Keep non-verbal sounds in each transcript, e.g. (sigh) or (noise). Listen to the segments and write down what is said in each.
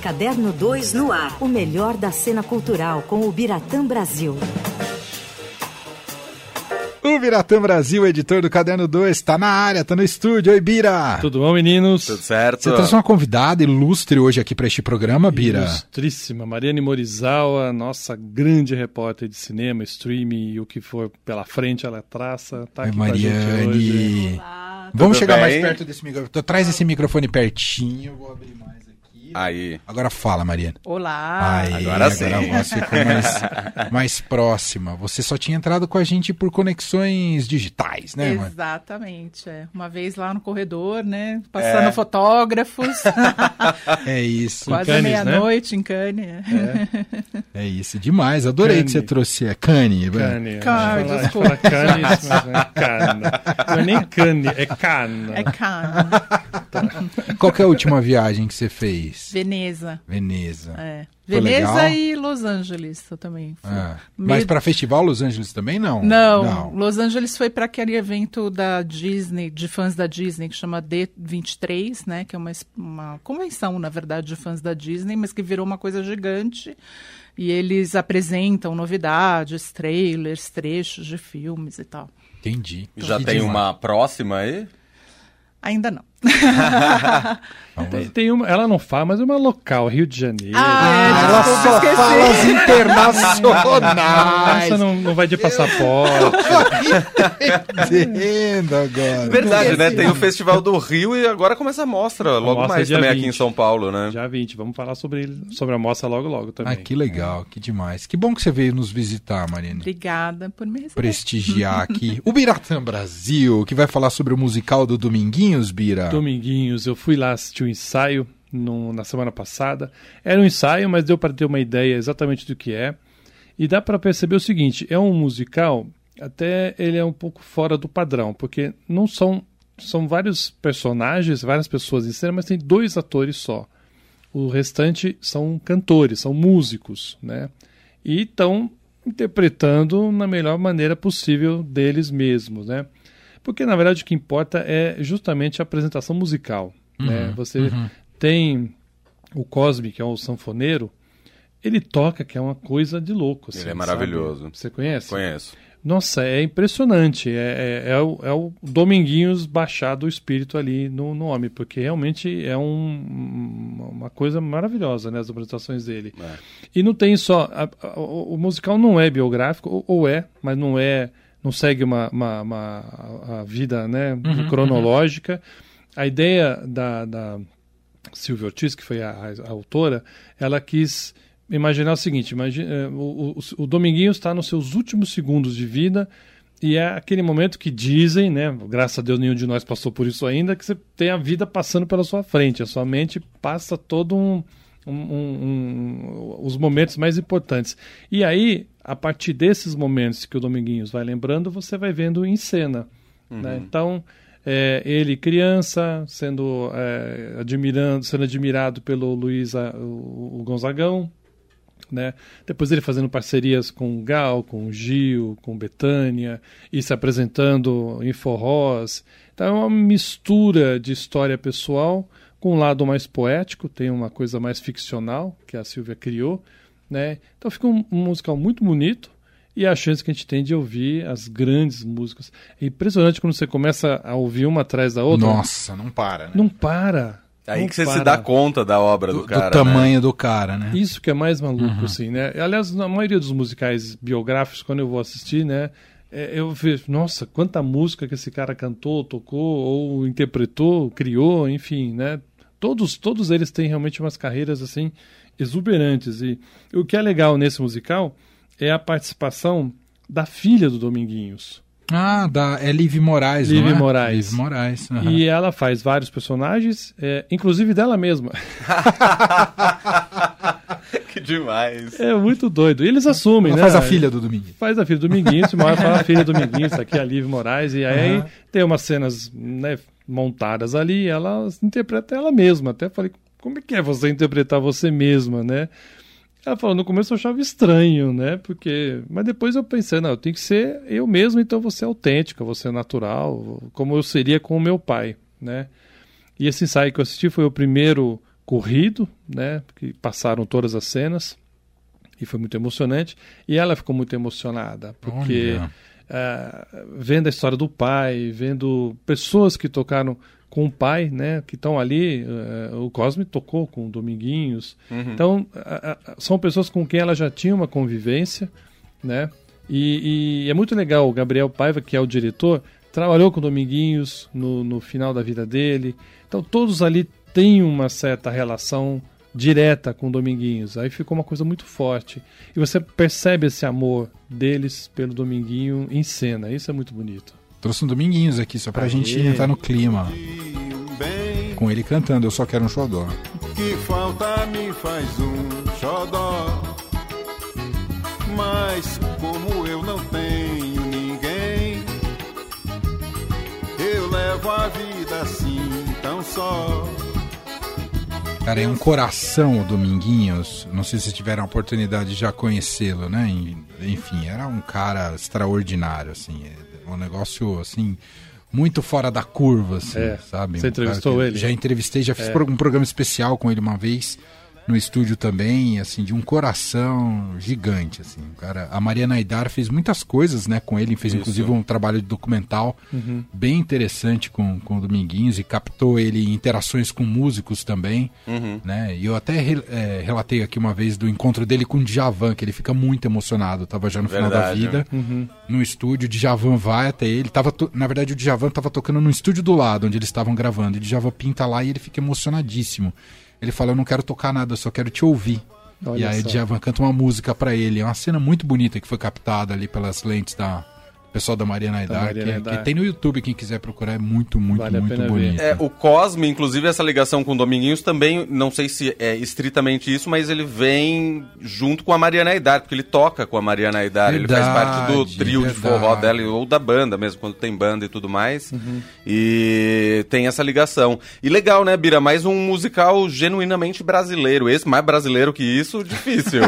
Caderno 2 no ar. O melhor da cena cultural com o Biratã Brasil. O Biratã Brasil, editor do Caderno 2, está na área, está no estúdio. Oi, Bira. Tudo bom, meninos? Tudo certo. Você trouxe uma convidada ilustre hoje aqui para este programa, Bira. Ilustríssima, Mariane Morizawa, nossa grande repórter de cinema, streaming e o que for pela frente ela traça. Tá aqui Mariane. com a gente hoje. Olá, Vamos chegar bem? mais perto desse microfone. Traz esse microfone pertinho, vou abrir mais. Aí. Agora fala, Mariane. Olá. Aí, Agora sim. a voz ficou mais, (laughs) mais próxima. Você só tinha entrado com a gente por conexões digitais, né, mano? Exatamente. É. Uma vez lá no corredor, né? Passando É. fotógrafos. (laughs) É isso. Quase Cannes, meia-noite em Cannes. É isso. Demais. Adorei Cane. que você trouxe. É cane. Cane. Cane, Fala- desculpa. cane, mas não é. Não é nem cane, é cana. É Cannes. Qual que é a última viagem que você fez? Veneza. Veneza. É. Veneza e Los Angeles. Eu também fui. Ah, Meio- Mas para festival Los Angeles também não? Não, Los Angeles foi para aquele evento da Disney, de fãs da Disney, que chama D23, né? Que é uma, uma convenção, na verdade, de fãs da Disney, mas que virou uma coisa gigante. E eles apresentam novidades, trailers, trechos de filmes e tal. Entendi. Já Que tem demais. uma próxima aí? Ainda não. Tem, tem uma, ela não fala, mas é uma local, Rio de Janeiro. Ah, ela desculpa, só esqueci. fala as internacionais. Essa não, não vai de passaporte. (laughs) Entendo agora. Verdade, né? Tem o Festival do Rio e agora começa a mostra, logo mostra mais também aqui 20. em São Paulo, né? Já 20, vamos falar sobre, ele- sobre a mostra logo logo também. Ah, que legal, que demais. Que bom que você veio nos visitar, Marina. Obrigada por me receber. Prestigiar aqui o Biratã Brasil, que vai falar sobre o musical do Dominguinhos, Bira. Dominguinhos, eu fui lá assistir o ensaio no- na semana passada. Era um ensaio, mas deu para ter uma ideia exatamente do que é. E dá para perceber o seguinte: é um musical, até ele é um pouco fora do padrão, porque não são são vários personagens, várias pessoas em cena, mas tem dois atores só. O restante são cantores, são músicos, né? E estão interpretando na melhor maneira possível deles mesmos, né? Porque na verdade o que importa é justamente a apresentação musical, né? Você tem o Cosme, que é o sanfoneiro, ele toca que é uma coisa de louco. assim, Ele é sabe? maravilhoso. Você conhece? Conheço. Nossa, é impressionante. É, é, é o, é o Dominguinhos baixado o espírito ali no, no homem, porque realmente é um- uma coisa maravilhosa, né? As apresentações dele. É. E não tem só. a- a- o, o musical não é biográfico, ou, ou é, mas não é. Não segue uma, uma, uma- a vida né, cronológica. A ideia da, da Silvia Ortiz, que foi a, a- autora, ela quis imaginar o seguinte: imagi- eh, o, o, o Dominguinhos está nos seus últimos segundos de vida e é aquele momento que dizem, né? Graças a Deus nenhum de nós passou por isso ainda, que você tem a vida passando pela sua frente, a sua mente passa todo um, um- um- um- os momentos mais importantes. E aí, a partir desses momentos que o Dominguinhos vai lembrando, você vai vendo em cena. né? Então, é, ele criança, sendo, é, admirando, sendo admirado pelo Luiz a- o, o Gonzagão, né? Depois ele fazendo parcerias com o Gal, com o Gil, com Betânia, e se apresentando em forrós. Então é uma mistura de história pessoal com um lado mais poético, tem uma coisa mais ficcional que a Silvia criou, né? Então fica um, um musical muito bonito e a chance que a gente tem de ouvir as grandes músicas. É impressionante quando você começa a ouvir uma atrás da outra. Nossa, não para, né? Não para. Aí não que você se para. dá conta da obra do, do, do cara. né? tamanho do cara, né? Isso que é mais maluco, Uhum. assim, né? Aliás, na maioria dos musicais biográficos, quando eu vou assistir, né? é, Eu vejo, nossa, quanta música que esse cara cantou, tocou, ou interpretou, criou, enfim, né? Todos, todos eles têm realmente umas carreiras, assim, exuberantes. E o que é legal nesse musical é a participação da filha do Dominguinhos. Ah, da, é Liv Moraes, Liv não é? Moraes. Liv Moraes. aham. E ela faz vários personagens, é, inclusive dela mesma. (laughs) que demais. É muito doido. E eles assumem, Ela né? faz a filha do Dominguinhos. Faz a filha do Dominguinhos, uma hora fala a filha do (laughs) Dominguinhos, tá aqui a Liv Moraes, e aí Aham. tem umas cenas né, montadas ali, e ela interpreta ela mesma. Até falei, como é que é você interpretar você mesma, né? Ela falou, no começo eu achava estranho, né? Porque. Mas depois eu pensei, não, eu tenho que ser eu mesmo, então você é autêntica, você é natural, como eu seria com o meu pai, né? E esse ensaio que eu assisti foi o primeiro corrido, né? Que passaram todas as cenas e foi muito emocionante. E ela ficou muito emocionada porque uh, vendo a história do pai, vendo pessoas que tocaram com o pai, né, que estão ali, uh, o Cosme tocou com o Dominguinhos. Uhum. Então, são pessoas com quem ela já tinha uma convivência, né? E, e, é muito legal, o Gabriel Paiva, que é o diretor, trabalhou com o Dominguinhos no, no final da vida dele. Então, todos ali têm uma certa relação direta com o Dominguinhos. Aí ficou uma coisa muito forte. E você percebe esse amor deles pelo Dominguinho em cena. Isso é muito bonito. Trouxe um Dominguinhos aqui, só pra Aê. gente entrar no clima. Com ele cantando Eu Só Quero um Xodó. Que falta me faz um xodó. Mas como eu não tenho ninguém, eu levo a vida assim tão só. Cara, é um coração o Dominguinhos. Não sei se tiveram a oportunidade de já conhecê-lo, né? Enfim, era um cara extraordinário, assim. Um negócio, assim, muito fora da curva, assim, é. sabe? Você entrevistou ele? Já entrevistei, já fiz é. um programa especial com ele uma vez no estúdio também, assim, de um coração gigante, assim. Cara, a Maria Naidar fez muitas coisas, né, com ele, fez Isso. inclusive um trabalho de documental uhum. bem interessante com, com o Dominguinhos e captou ele em interações com músicos também, uhum. né? E eu até é, relatei aqui uma vez do encontro dele com o Djavan, que ele fica muito emocionado, tava já no Verdade, final da vida, uhum. no estúdio, o Djavan vai até ele, tava, na verdade o Djavan tava tocando no estúdio do lado, onde eles estavam gravando, e o Djavan pinta lá e ele fica emocionadíssimo. Ele fala: Eu não quero tocar nada, eu só quero te ouvir. Olha e aí Djavan canta uma música para ele. É uma cena muito bonita que foi captada ali pelas lentes da, pessoal da Mariana Aidar, que, é- que, tem no YouTube, quem quiser procurar, é muito, muito, vale muito bonito. É, o Cosme, inclusive, essa ligação com o Dominguinhos também, não sei se é estritamente isso, mas ele vem junto com a Mariana Aidar, porque ele toca com a Mariana Aidar, verdade, ele faz parte do trio verdade. de forró dela, ou da banda mesmo, quando tem banda e tudo mais, uhum. e tem essa ligação. E legal, né, Bira, mais um musical genuinamente brasileiro, esse mais brasileiro que isso, difícil.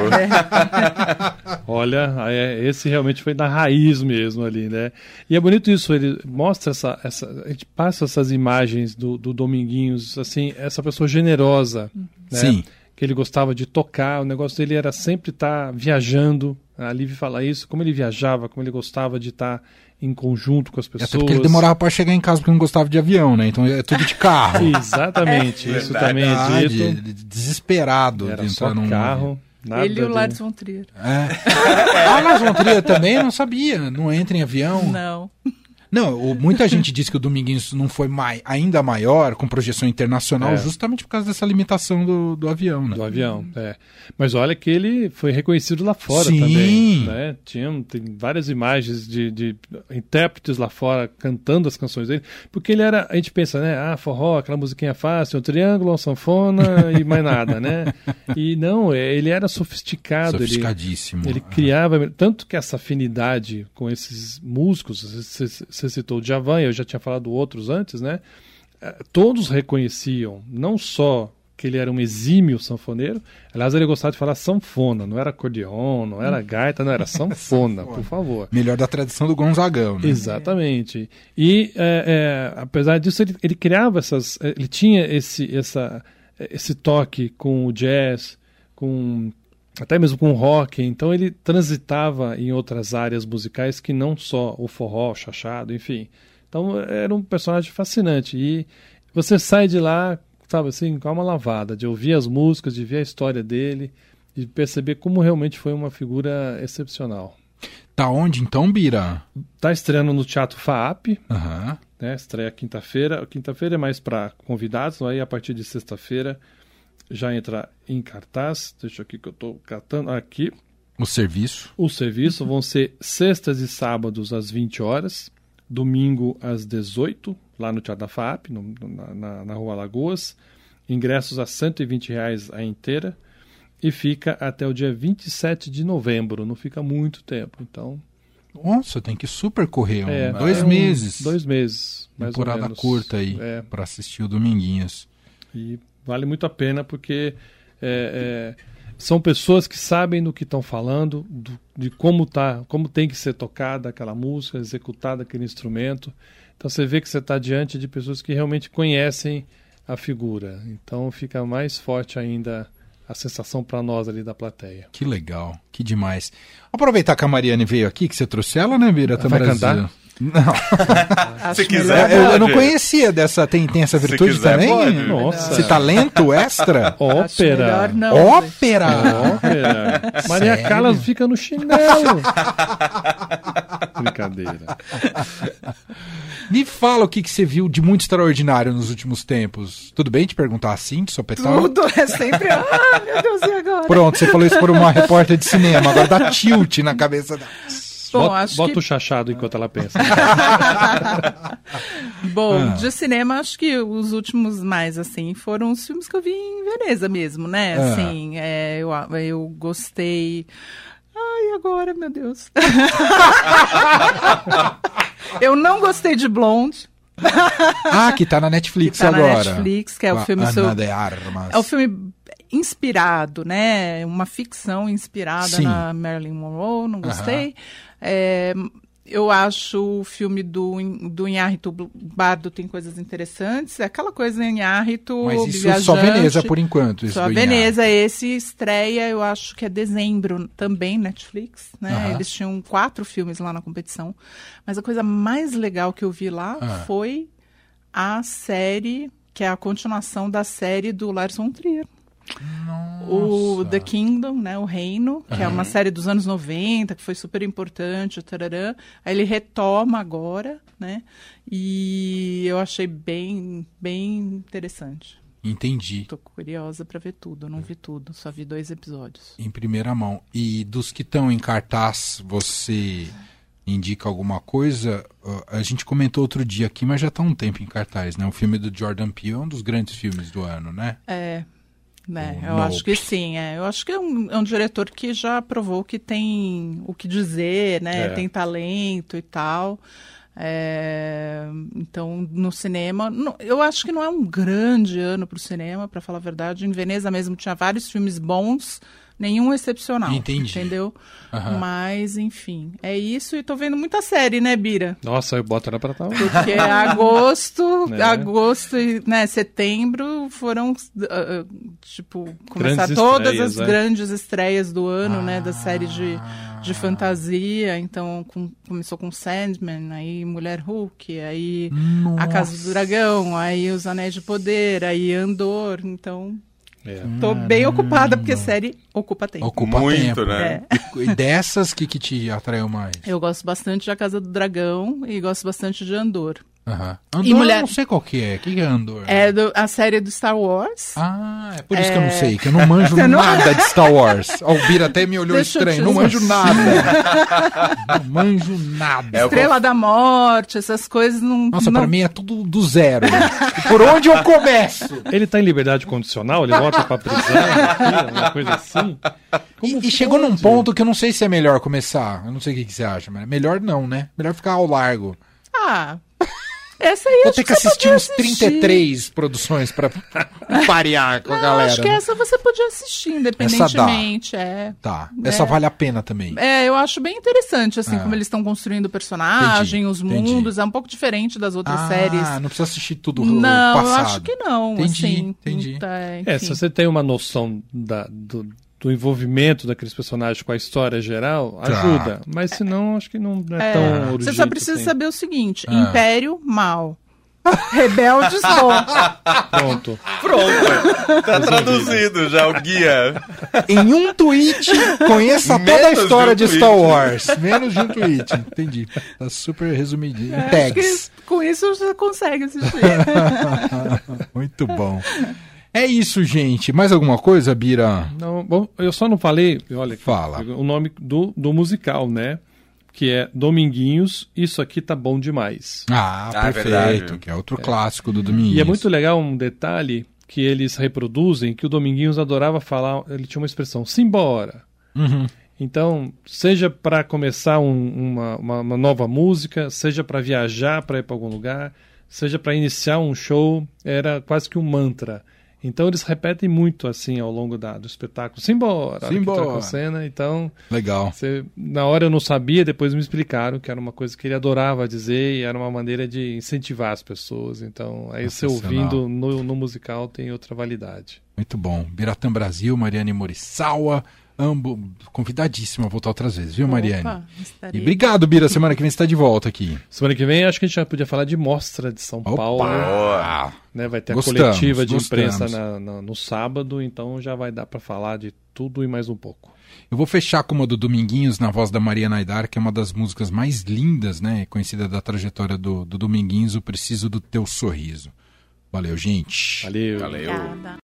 (laughs) Olha, é, esse realmente foi da raiz mesmo ali, né? E é bonito isso, ele mostra essa, essa a gente passa essas imagens do, do Dominguinhos, assim, essa pessoa generosa, né? Sim. Que ele gostava de tocar, o negócio dele era sempre estar tá viajando. A Liv fala isso, como ele viajava, como ele gostava de estar tá em conjunto com as pessoas. Até porque ele demorava para chegar em casa porque não gostava de avião, né? Então é tudo de carro. (laughs) Exatamente, é, isso também é dito. Desesperado era de entrar só num carro. Nada Ele e o Lars von Trier. É. (laughs) ah, Lars von Trier também? Eu não sabia. Não entra em avião? Não. Não, muita gente diz que o Dominguinhos não foi mai, ainda maior, com projeção internacional, é. justamente por causa dessa limitação do, do avião, né? Do avião, é. Mas olha que ele foi reconhecido lá fora Sim. também. Né? Tinha, tem várias imagens de, de intérpretes lá fora cantando as canções dele, porque ele era, a gente pensa, né? Ah, forró, aquela musiquinha fácil, um triângulo, uma sanfona e mais nada, né? (laughs) E não, é, ele era sofisticado. Sofisticadíssimo. Ele, ele criava, tanto que essa afinidade com esses músicos, esses, você citou o Djavan, eu já tinha falado outros antes, né? É, todos reconheciam não só que ele era um exímio sanfoneiro, aliás, ele gostava de falar sanfona, não era acordeon, não era gaita, não era sanfona, (laughs) por favor. Melhor da tradição do Gonzagão, né? Exatamente. E, é, é, apesar disso, ele, ele, criava essas. Ele tinha esse, essa, esse toque com o jazz, com até mesmo com o rock, então ele transitava em outras áreas musicais que não só o forró, o chachado, enfim. Então era um personagem fascinante e você sai de lá, sabe assim, com uma lavada, de ouvir as músicas, de ver a história dele, de perceber como realmente foi uma figura excepcional. Tá onde então, Bira? Tá estreando no Teatro FAAP. Uhum. Né, estreia quinta-feira. Quinta-feira é mais para convidados, aí a partir de sexta-feira já entra em cartaz. Deixa aqui que eu estou catando. Aqui. O serviço. O serviço vão ser sextas e sábados às 20 horas, domingo às 18, lá no Teatro da FAP, no, na, na, Rua Lagoas. Ingressos a 120 reais a inteira. E fica até o dia 27 de novembro, não fica muito tempo. Então. Nossa, tem que super correr. Um, é, dois é um, meses. Dois meses. Mais Temporada curta aí é. para assistir o Dominguinhos. E Vale muito a pena porque é, é, são pessoas que sabem do que estão falando, do, de como tá, como tem que ser tocada aquela música, executada aquele instrumento. Então você vê que você está diante de pessoas que realmente conhecem a, figura. Então fica mais forte ainda a sensação para nós ali da plateia. Que legal, que demais. Aproveitar que a Mariane veio aqui, que você trouxe ela, né, Bira? Vai Brasil. cantar? Não. (laughs) Se quiser, eu, eu, não conhecia dessa. Tem, tem essa virtude quiser, também? Pode. Nossa. Esse talento extra? Ópera. Não, Ópera. Ópera. Maria Sério? Callas fica no chinelo. (laughs) Brincadeira. Me fala o que, que você viu de muito extraordinário nos últimos tempos. Tudo bem te perguntar assim, de sopetão? Tudo, é sempre. Ah, meu Deus, e agora? Pronto, você falou isso por uma repórter de cinema. Agora dá tilt na cabeça da. Bom, bota, acho bota que... o chachado enquanto ela pensa. (laughs) Bom, ah. de cinema, acho que os últimos mais, assim, foram os filmes que eu vi em Veneza mesmo, né? Ah. Assim, é, eu, eu gostei... Ai, agora, meu Deus. (laughs) eu não gostei de Blonde. ah, que tá na Netflix que tá agora. Na Netflix, que é o filme sobre. É o filme inspirado, né? Uma ficção inspirada Sim. na Marilyn Monroe, não gostei. É, eu acho o filme do, do Inhárrito Bardo tem coisas interessantes. É aquela coisa em Inhárrito. Mas isso viajante, só Veneza por enquanto. só Veneza. Esse estreia, eu acho que é dezembro também, Netflix. Né? Uhum. Eles tinham quatro filmes lá na competição. Mas a coisa mais legal que eu vi lá uhum. foi a série, que é a continuação da série do Larson Trier. Nossa. O The Kingdom, né, o Reino, que uhum. é uma série dos anos 90, que foi super importante, tarará. Aí ele retoma agora, né? E eu achei bem, bem interessante. Entendi. Tô curiosa para ver tudo, eu não vi tudo, só vi dois episódios. Em primeira mão. E dos que estão em cartaz, você indica alguma coisa? A gente comentou outro dia aqui, mas já está um tempo em cartaz, né? O filme do Jordan Peele é um dos grandes filmes do ano, né? É, né? Eu acho que sim, é. Eu acho que é um, é um, diretor que já provou que tem o que dizer, né? É. Tem talento e tal. É, então, no cinema, não, eu acho que não é um grande ano para o cinema, para falar a verdade. Em Veneza mesmo tinha vários filmes bons, nenhum excepcional. Entendi. Entendeu? Uhum. Mas, enfim, é isso. E tô vendo muita série, né, Bira? Nossa, eu boto ela pra tal. Porque (laughs) agosto, é. agosto e né, setembro foram, uh, tipo, começar grandes todas as é. grandes estreias do ano, ah. né, da série de, de fantasia. Então, com, começou com Sandman, aí Mulher Hulk, aí Nossa. A Casa do Dragão, aí Os Anéis de Poder, aí Andor. Então, é. Tô bem ocupada, porque série ocupa tempo. Ocupa Muito, tempo. né? É. E dessas, que, que te atraiu mais? Eu gosto bastante de A Casa do Dragão e gosto bastante de Andor. Uhum. Andor e mulher... eu não sei qual que é. O que é Andor? É do, a série do Star Wars. Ah, é por isso é... que eu não sei, que eu não manjo (laughs) não... nada de Star Wars. (laughs) O Bira até me olhou Deixa estranho. Não manjo nada. (laughs) não manjo nada. É Estrela da Morte, essas coisas não... Nossa, não... pra mim é tudo do zero. por onde eu começo? Ele tá em liberdade condicional? Ele volta pra prisão? uma coisa assim? E, e, chegou num ponto que eu não sei se é melhor começar. Eu não sei o que, que você acha, mas melhor não, né? Melhor ficar ao largo. Ah, essa aí Vou ter que assistir uns 33 produções para (laughs) parear com a galera. Acho que né? essa você podia assistir, independentemente. É, tá. Essa é. vale a pena também. É, eu acho bem interessante, assim, é. como eles estão construindo o personagem, entendi, os mundos. Entendi. É um pouco diferente das outras ah, séries. Ah, não precisa assistir tudo Não, passado. eu acho que não. Entendi, assim, entendi. Tá, é, se você tem uma noção da, do, do envolvimento daqueles personagens com a história geral, tá. ajuda. Mas senão, acho que não é, é tão urgente. Você só precisa assim. saber o seguinte: ah. Império, mal. (laughs) Rebeldes bom. Pronto. Pronto. Tá traduzido já o guia. Em um tweet, conheça Menos toda a história de, um de Star Wars. Menos de um tweet. Entendi. Tá super resumidinho. É, Tags. Com isso você consegue assistir. (laughs) Muito bom. É isso, gente. Mais alguma coisa, Bira? Não, bom, eu só não falei, olha, Fala. o nome do, do musical, né? que é Dominguinhos, isso aqui tá bom demais. Ah, ah perfeito, que é outro é. clássico do Dominguinhos. E é muito legal um detalhe que eles reproduzem, que o Dominguinhos adorava falar, ele tinha uma expressão, simbora. Uhum. Então, seja para começar um, uma, uma, uma, nova música, seja para viajar para ir para algum lugar, seja para iniciar um show, era quase que um mantra. Então eles repetem muito assim ao longo da, do espetáculo. Simbora! Simbora! Cena. Então, Legal. Você, na hora eu não sabia, depois me explicaram que era uma coisa que ele adorava dizer e era uma maneira de incentivar as pessoas. Então, aí você ouvindo no, no musical tem outra validade. Muito bom. Biratã Brasil, Mariane Morissawa, ambos convidadíssimo a voltar outras vezes, viu, Mariane? Opa, e obrigado, Bira. Semana que vem você está de volta aqui. Semana que vem acho que a gente já podia falar de mostra de São Opa! Paulo. Né? Vai ter gostamos, a coletiva de gostamos. imprensa na, na, no sábado, então já vai dar para falar de tudo e mais um pouco. Eu vou fechar com uma do Dominguinhos na voz da Maria Naidar, que é uma das músicas mais lindas, né? Conhecida da trajetória do, do Dominguinhos, O Preciso do Teu Sorriso. Valeu, gente. Valeu. Valeu. Obrigada.